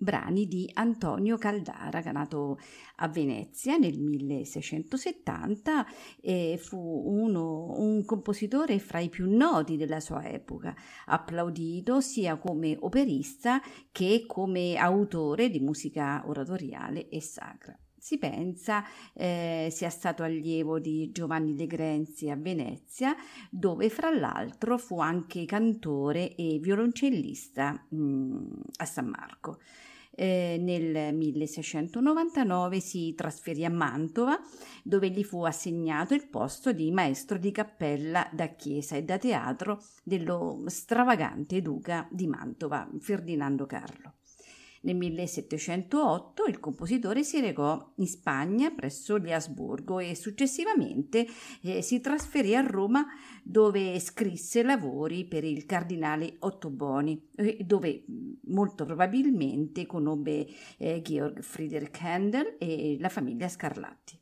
brani di Antonio Caldara, nato a Venezia nel 1670 e fu uno, un compositore fra i più noti della sua epoca, applaudito sia come operista che come autore di musica oratoriale e sacra. Si pensa eh, sia stato allievo di Giovanni De Grenzi a Venezia, dove fra l'altro fu anche cantore e violoncellista mh, mm, a San Marco eh, nel 1699 si trasferì a Mantova dove gli fu assegnato il posto di maestro di cappella da chiesa e da teatro dello stravagante duca di Mantova, Ferdinando Carlo. Nel 1708 il compositore si recò in Spagna presso gli Asburgo e successivamente eh, si trasferì a Roma dove scrisse lavori per il cardinale Ottoboni, eh, dove molto probabilmente conobbe eh, Georg Friedrich Handel e la famiglia Scarlatti.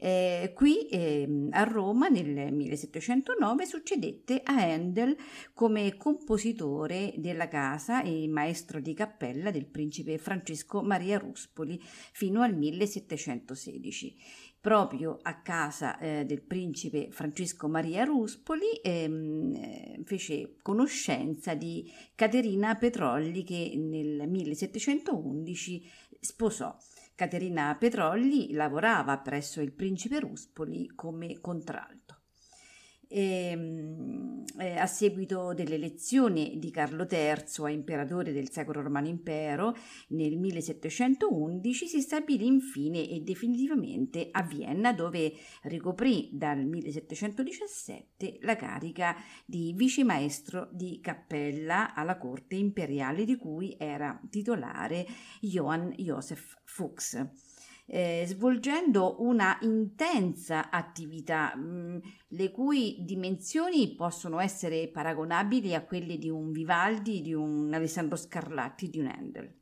Eh, qui eh, a Roma nel 1709 succedette a Handel come compositore della casa e maestro di cappella del principe Francesco Maria Ruspoli fino al 1716 proprio a casa eh, del principe Francesco Maria Ruspoli ehm, eh, fece conoscenza di Caterina Petrolli che nel 1711 sposò. Caterina Petrolli lavorava presso il principe Ruspoli come contralto. E, ehm, eh, a seguito dell'elezione di Carlo III a imperatore del Sacro Romano Impero nel 1711 si stabilì infine e definitivamente a Vienna dove ricoprì dal 1717 la carica di vicemaestro di cappella alla corte imperiale di cui era titolare Johann Joseph Fuchs eh, svolgendo una intensa attività, mh, mm, le cui dimensioni possono essere paragonabili a quelle di un Vivaldi, di un Alessandro Scarlatti, di un Handel.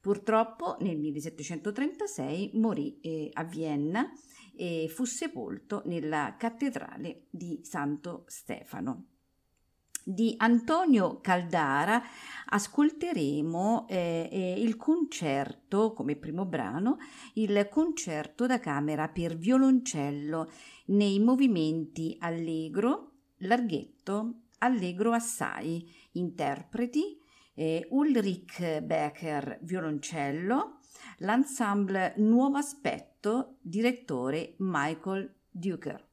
Purtroppo nel 1736 morì eh, a Vienna e fu sepolto nella cattedrale di Santo Stefano di Antonio Caldara ascolteremo eh, eh, il concerto come primo brano, il concerto da camera per violoncello nei movimenti allegro, larghetto, allegro assai, interpreti eh, Ulrich Becker violoncello, l'ensemble Nuovo Aspetto, direttore Michael Duker.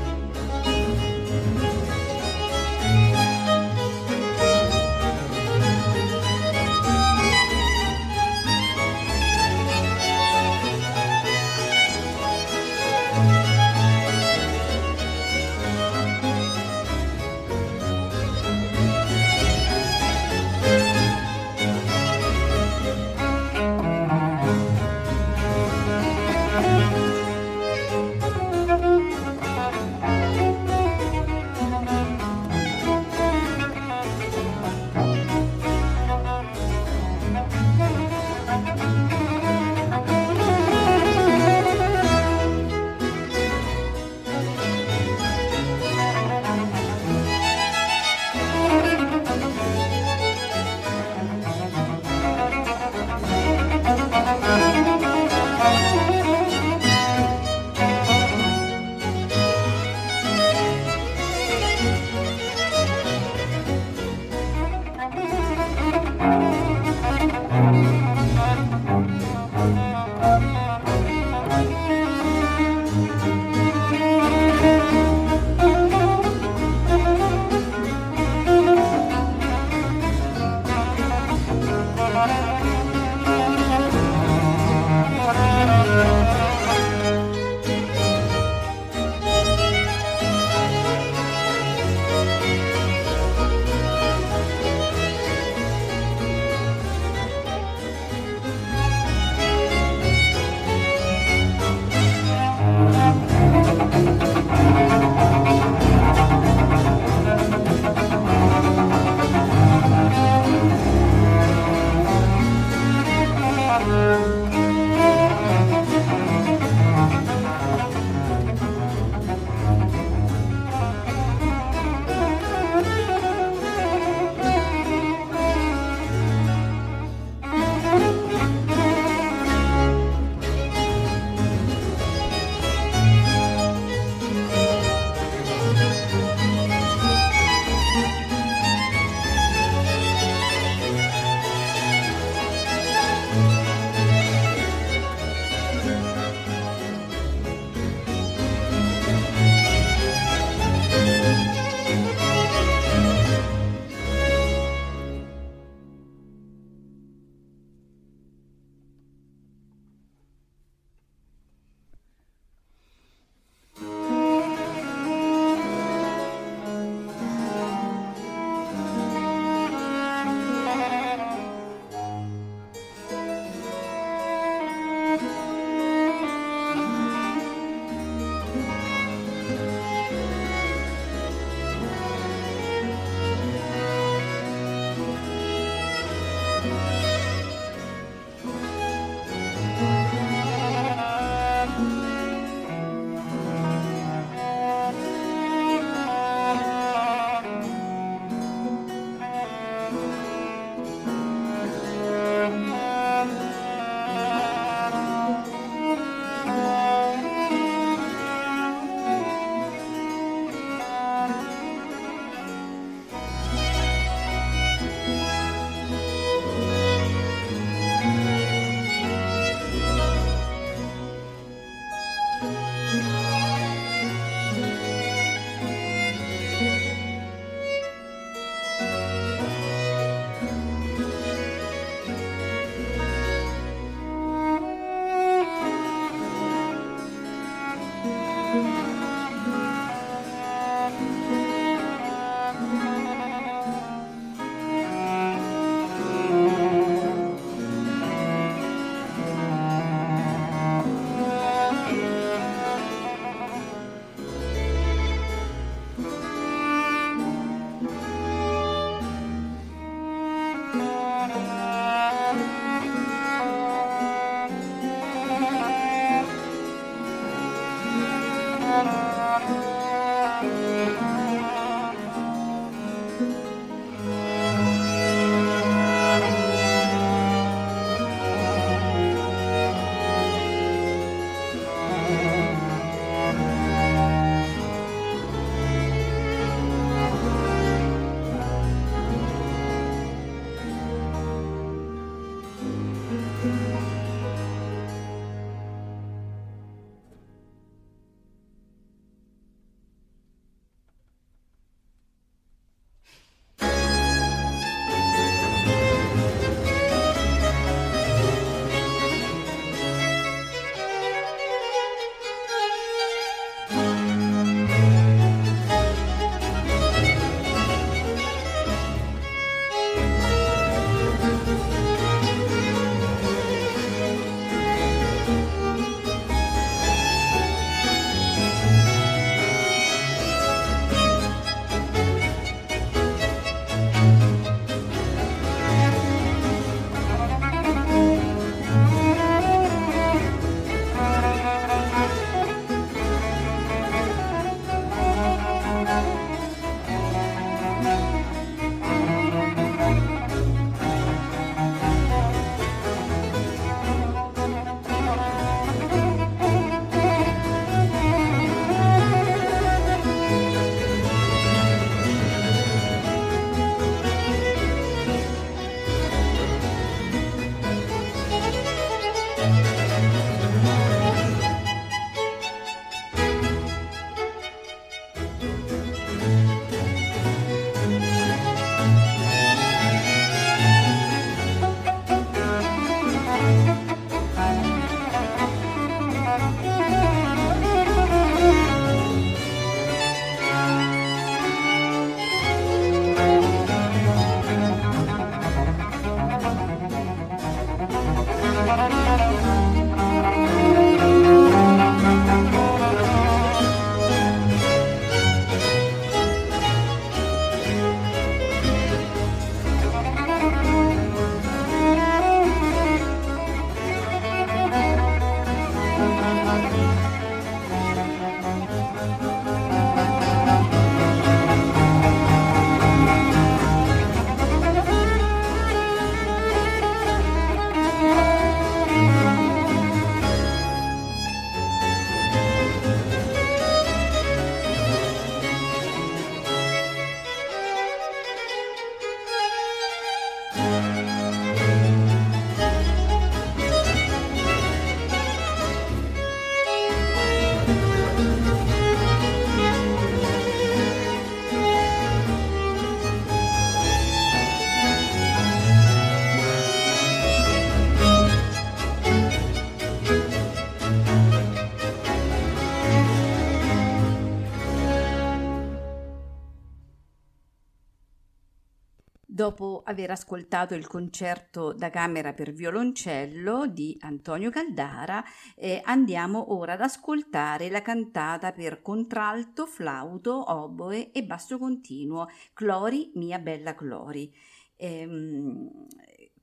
Dopo aver ascoltato il concerto da camera per violoncello di Antonio Caldara, eh, andiamo ora ad ascoltare la cantata per contralto, flauto, oboe e basso continuo, Clori, mia bella Clori. Ehm,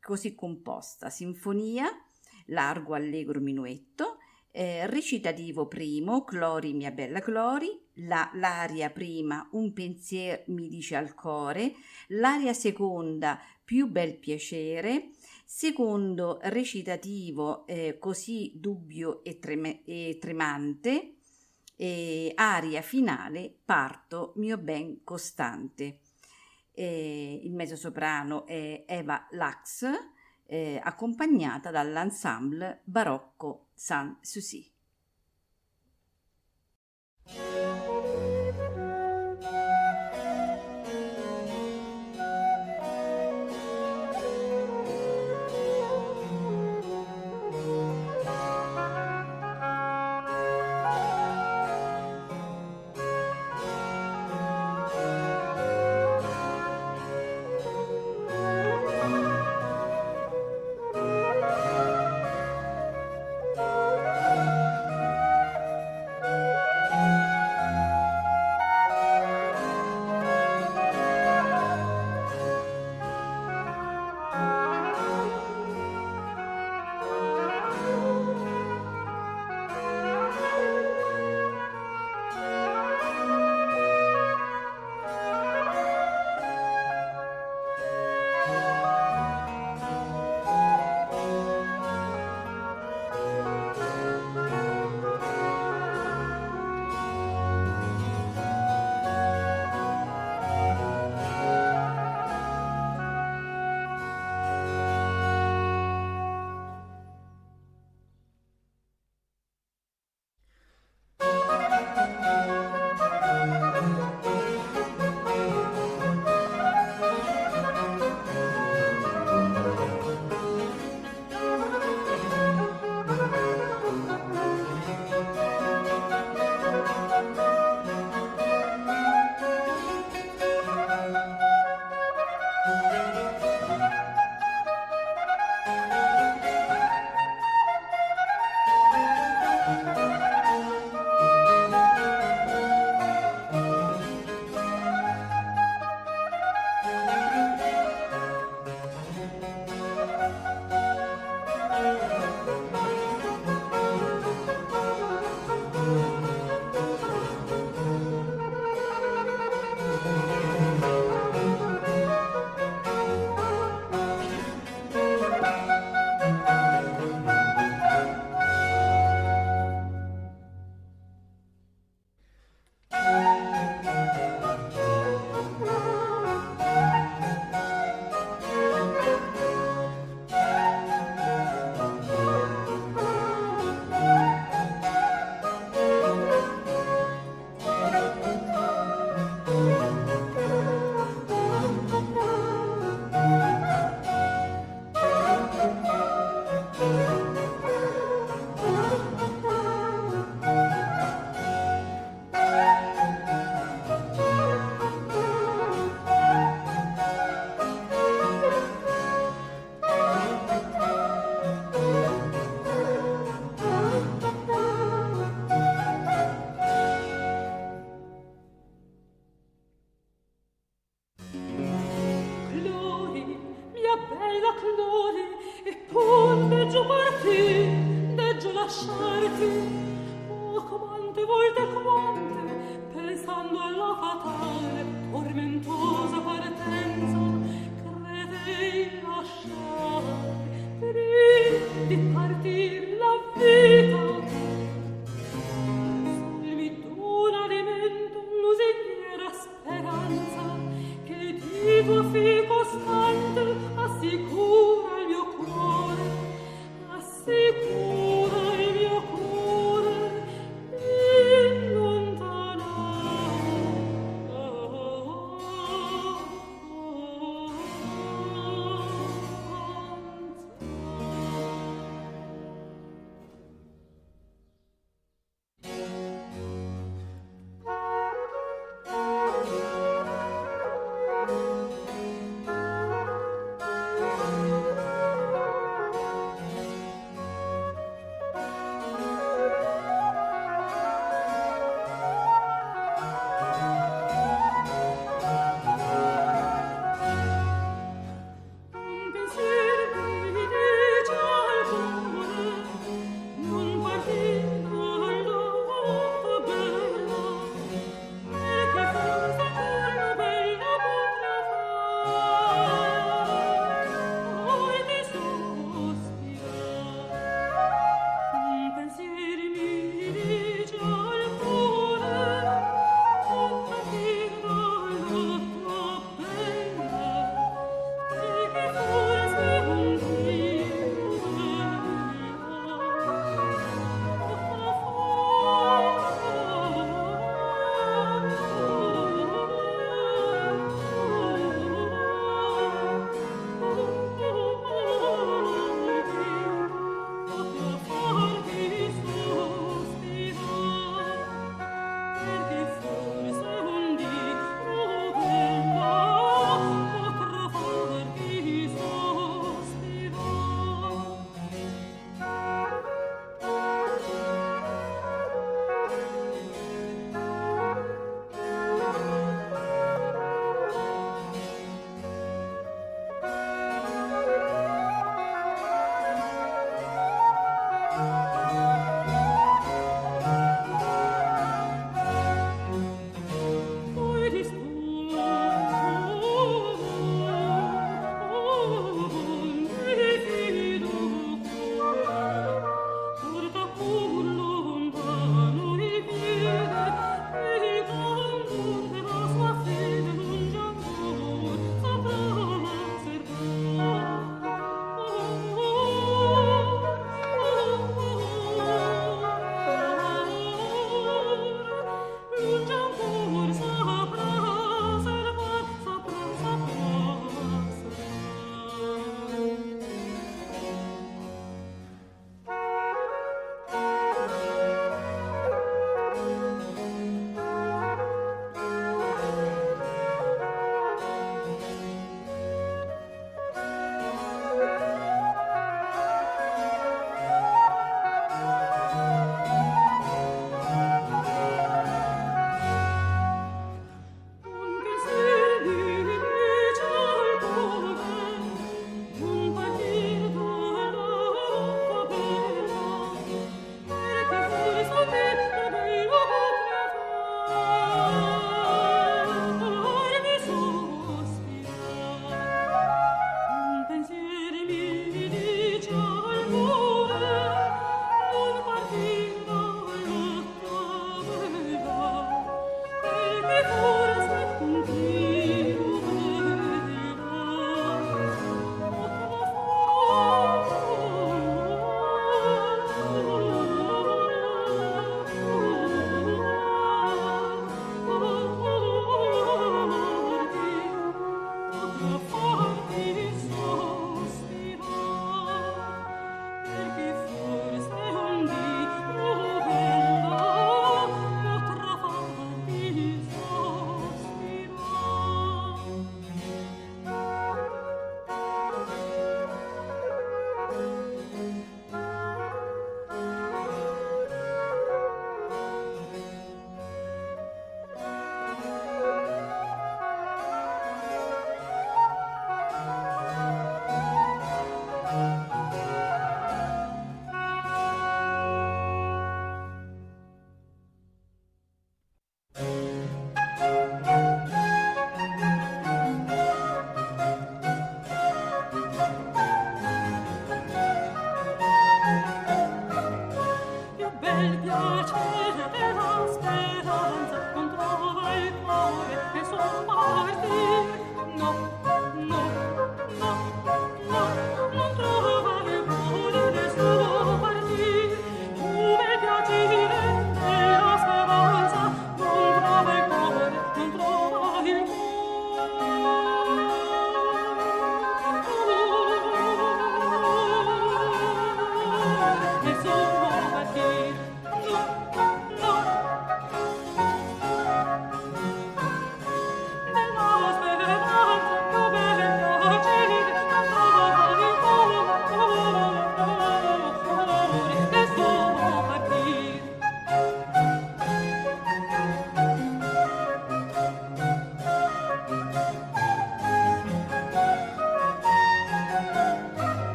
così composta, sinfonia, largo allegro minuetto, eh, recitativo primo, Clori mia bella Clori, la, l'aria prima, un pensier mi dice al core, l'aria seconda, più bel piacere, secondo recitativo eh, così dubbio e, treme, e tremante, e aria finale, parto mio ben costante. Eh, il mezzosoprano è Eva Lax, eh, accompagnata dall'ensemble barocco San Susi.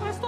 просто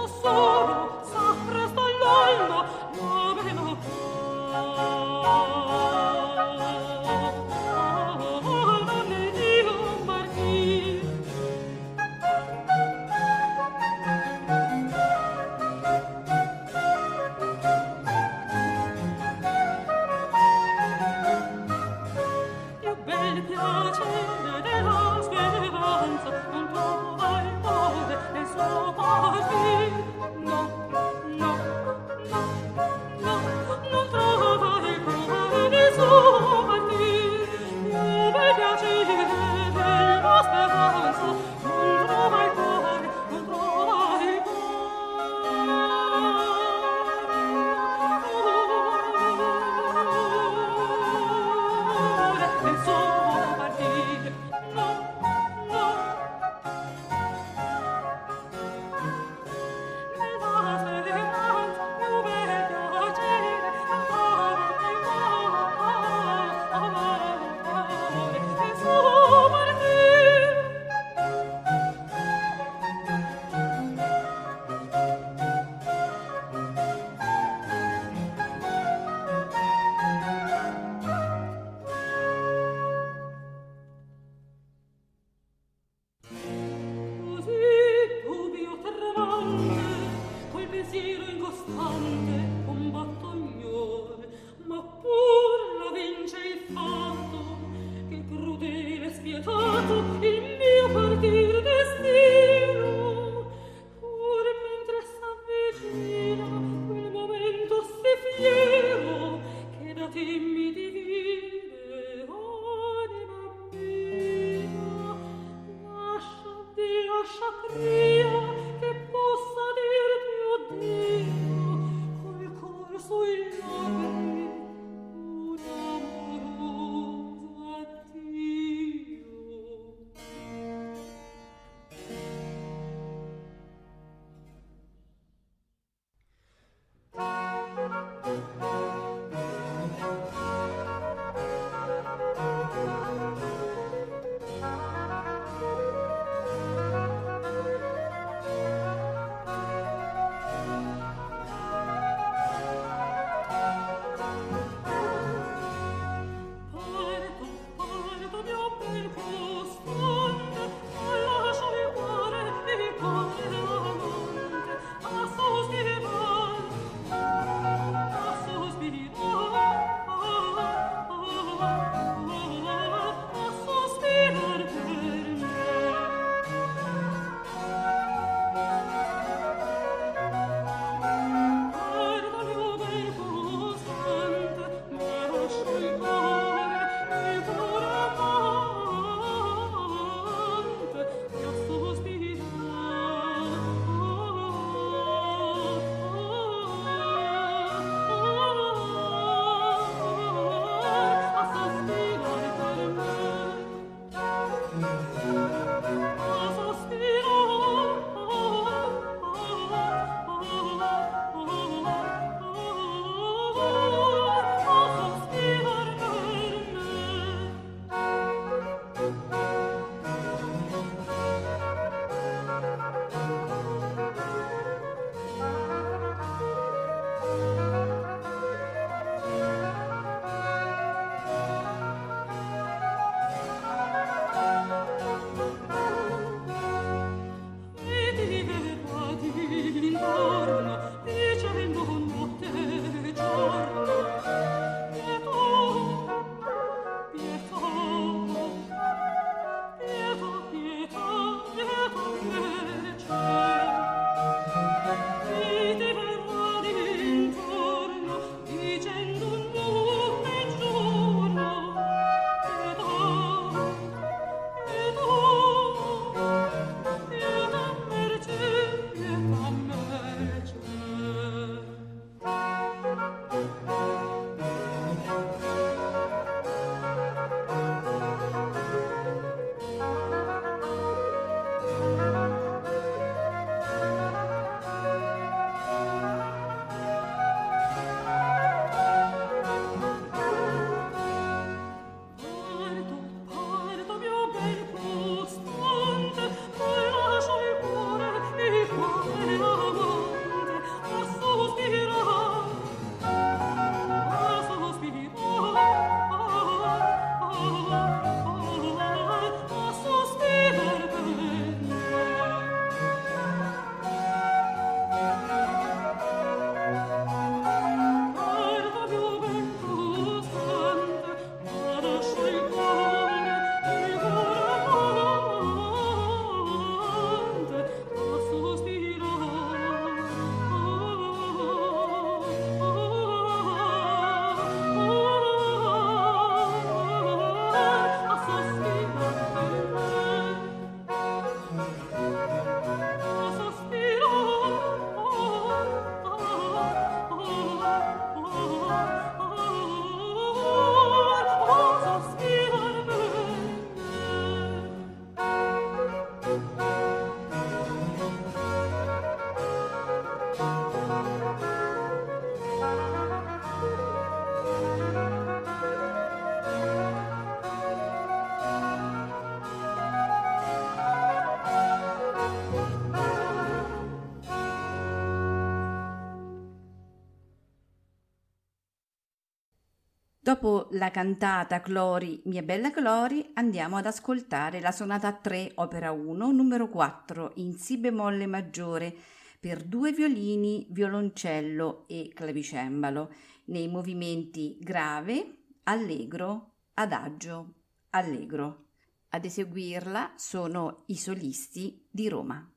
la cantata Clori, mia bella Clori, andiamo ad ascoltare la sonata 3, opera 1, numero 4, in Si bemolle maggiore, per due violini, violoncello e clavicembalo, nei movimenti grave, allegro, adagio, allegro. Ad eseguirla sono i solisti di Roma.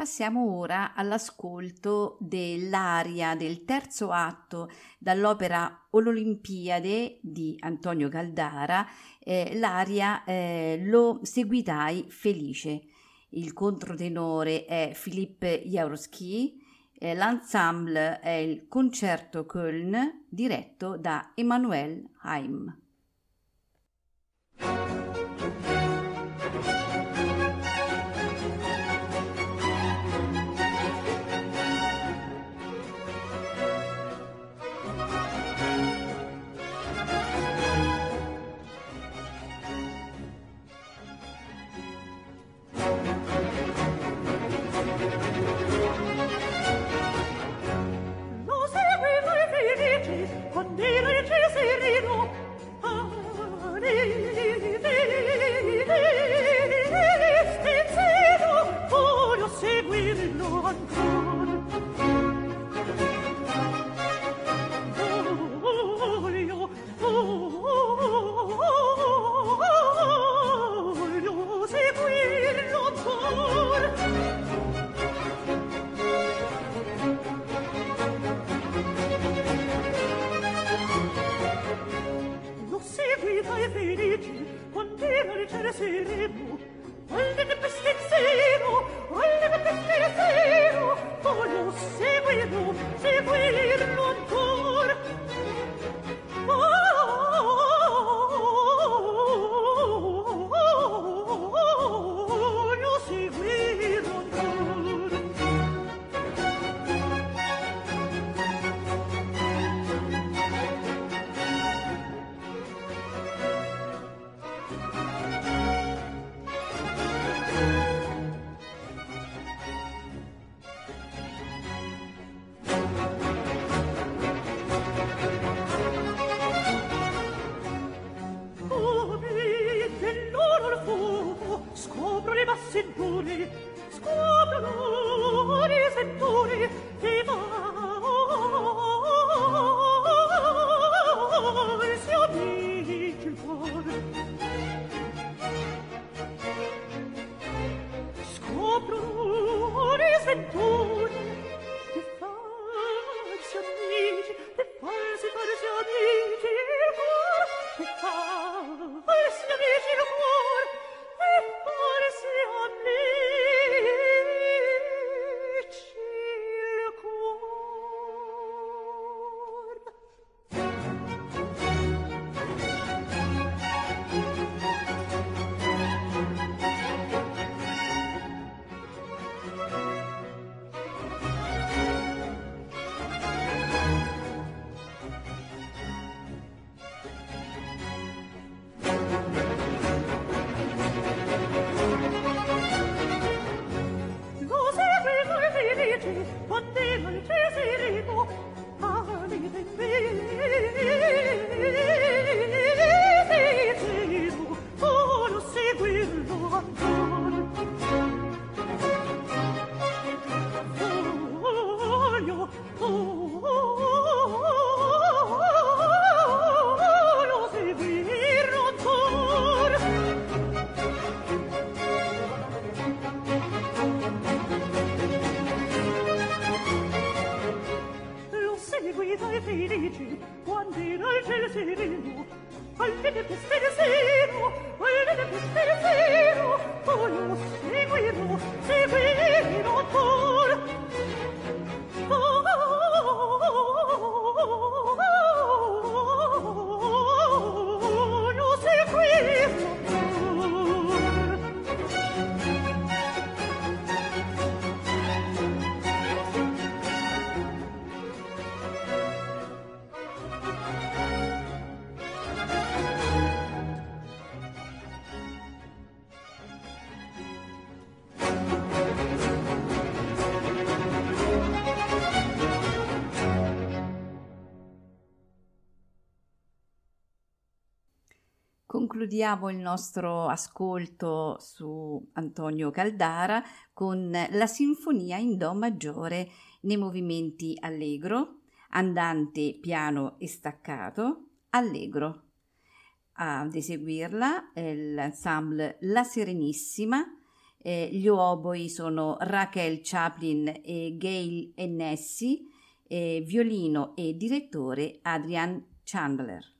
Passiamo ora all'ascolto dell'aria del terzo atto dall'opera L'Olimpiade di Antonio Caldara, eh, l'aria eh, Lo seguitai felice. Il controtenore è Philippe Jaroski, eh, l'ensemble è il Concerto Köln diretto da Emmanuel Haim. sereno, al fine che spere sero, al fine che spere sero, poi lo seguirò. Concludiamo il nostro ascolto su Antonio Caldara con la sinfonia in Do maggiore nei movimenti allegro, andante, piano e staccato, allegro. Ad eseguirla l'ensemble La Serenissima Eh, gli oboi sono Raquel Chaplin e Gail Ennessi, eh, violino e direttore Adrian Chandler.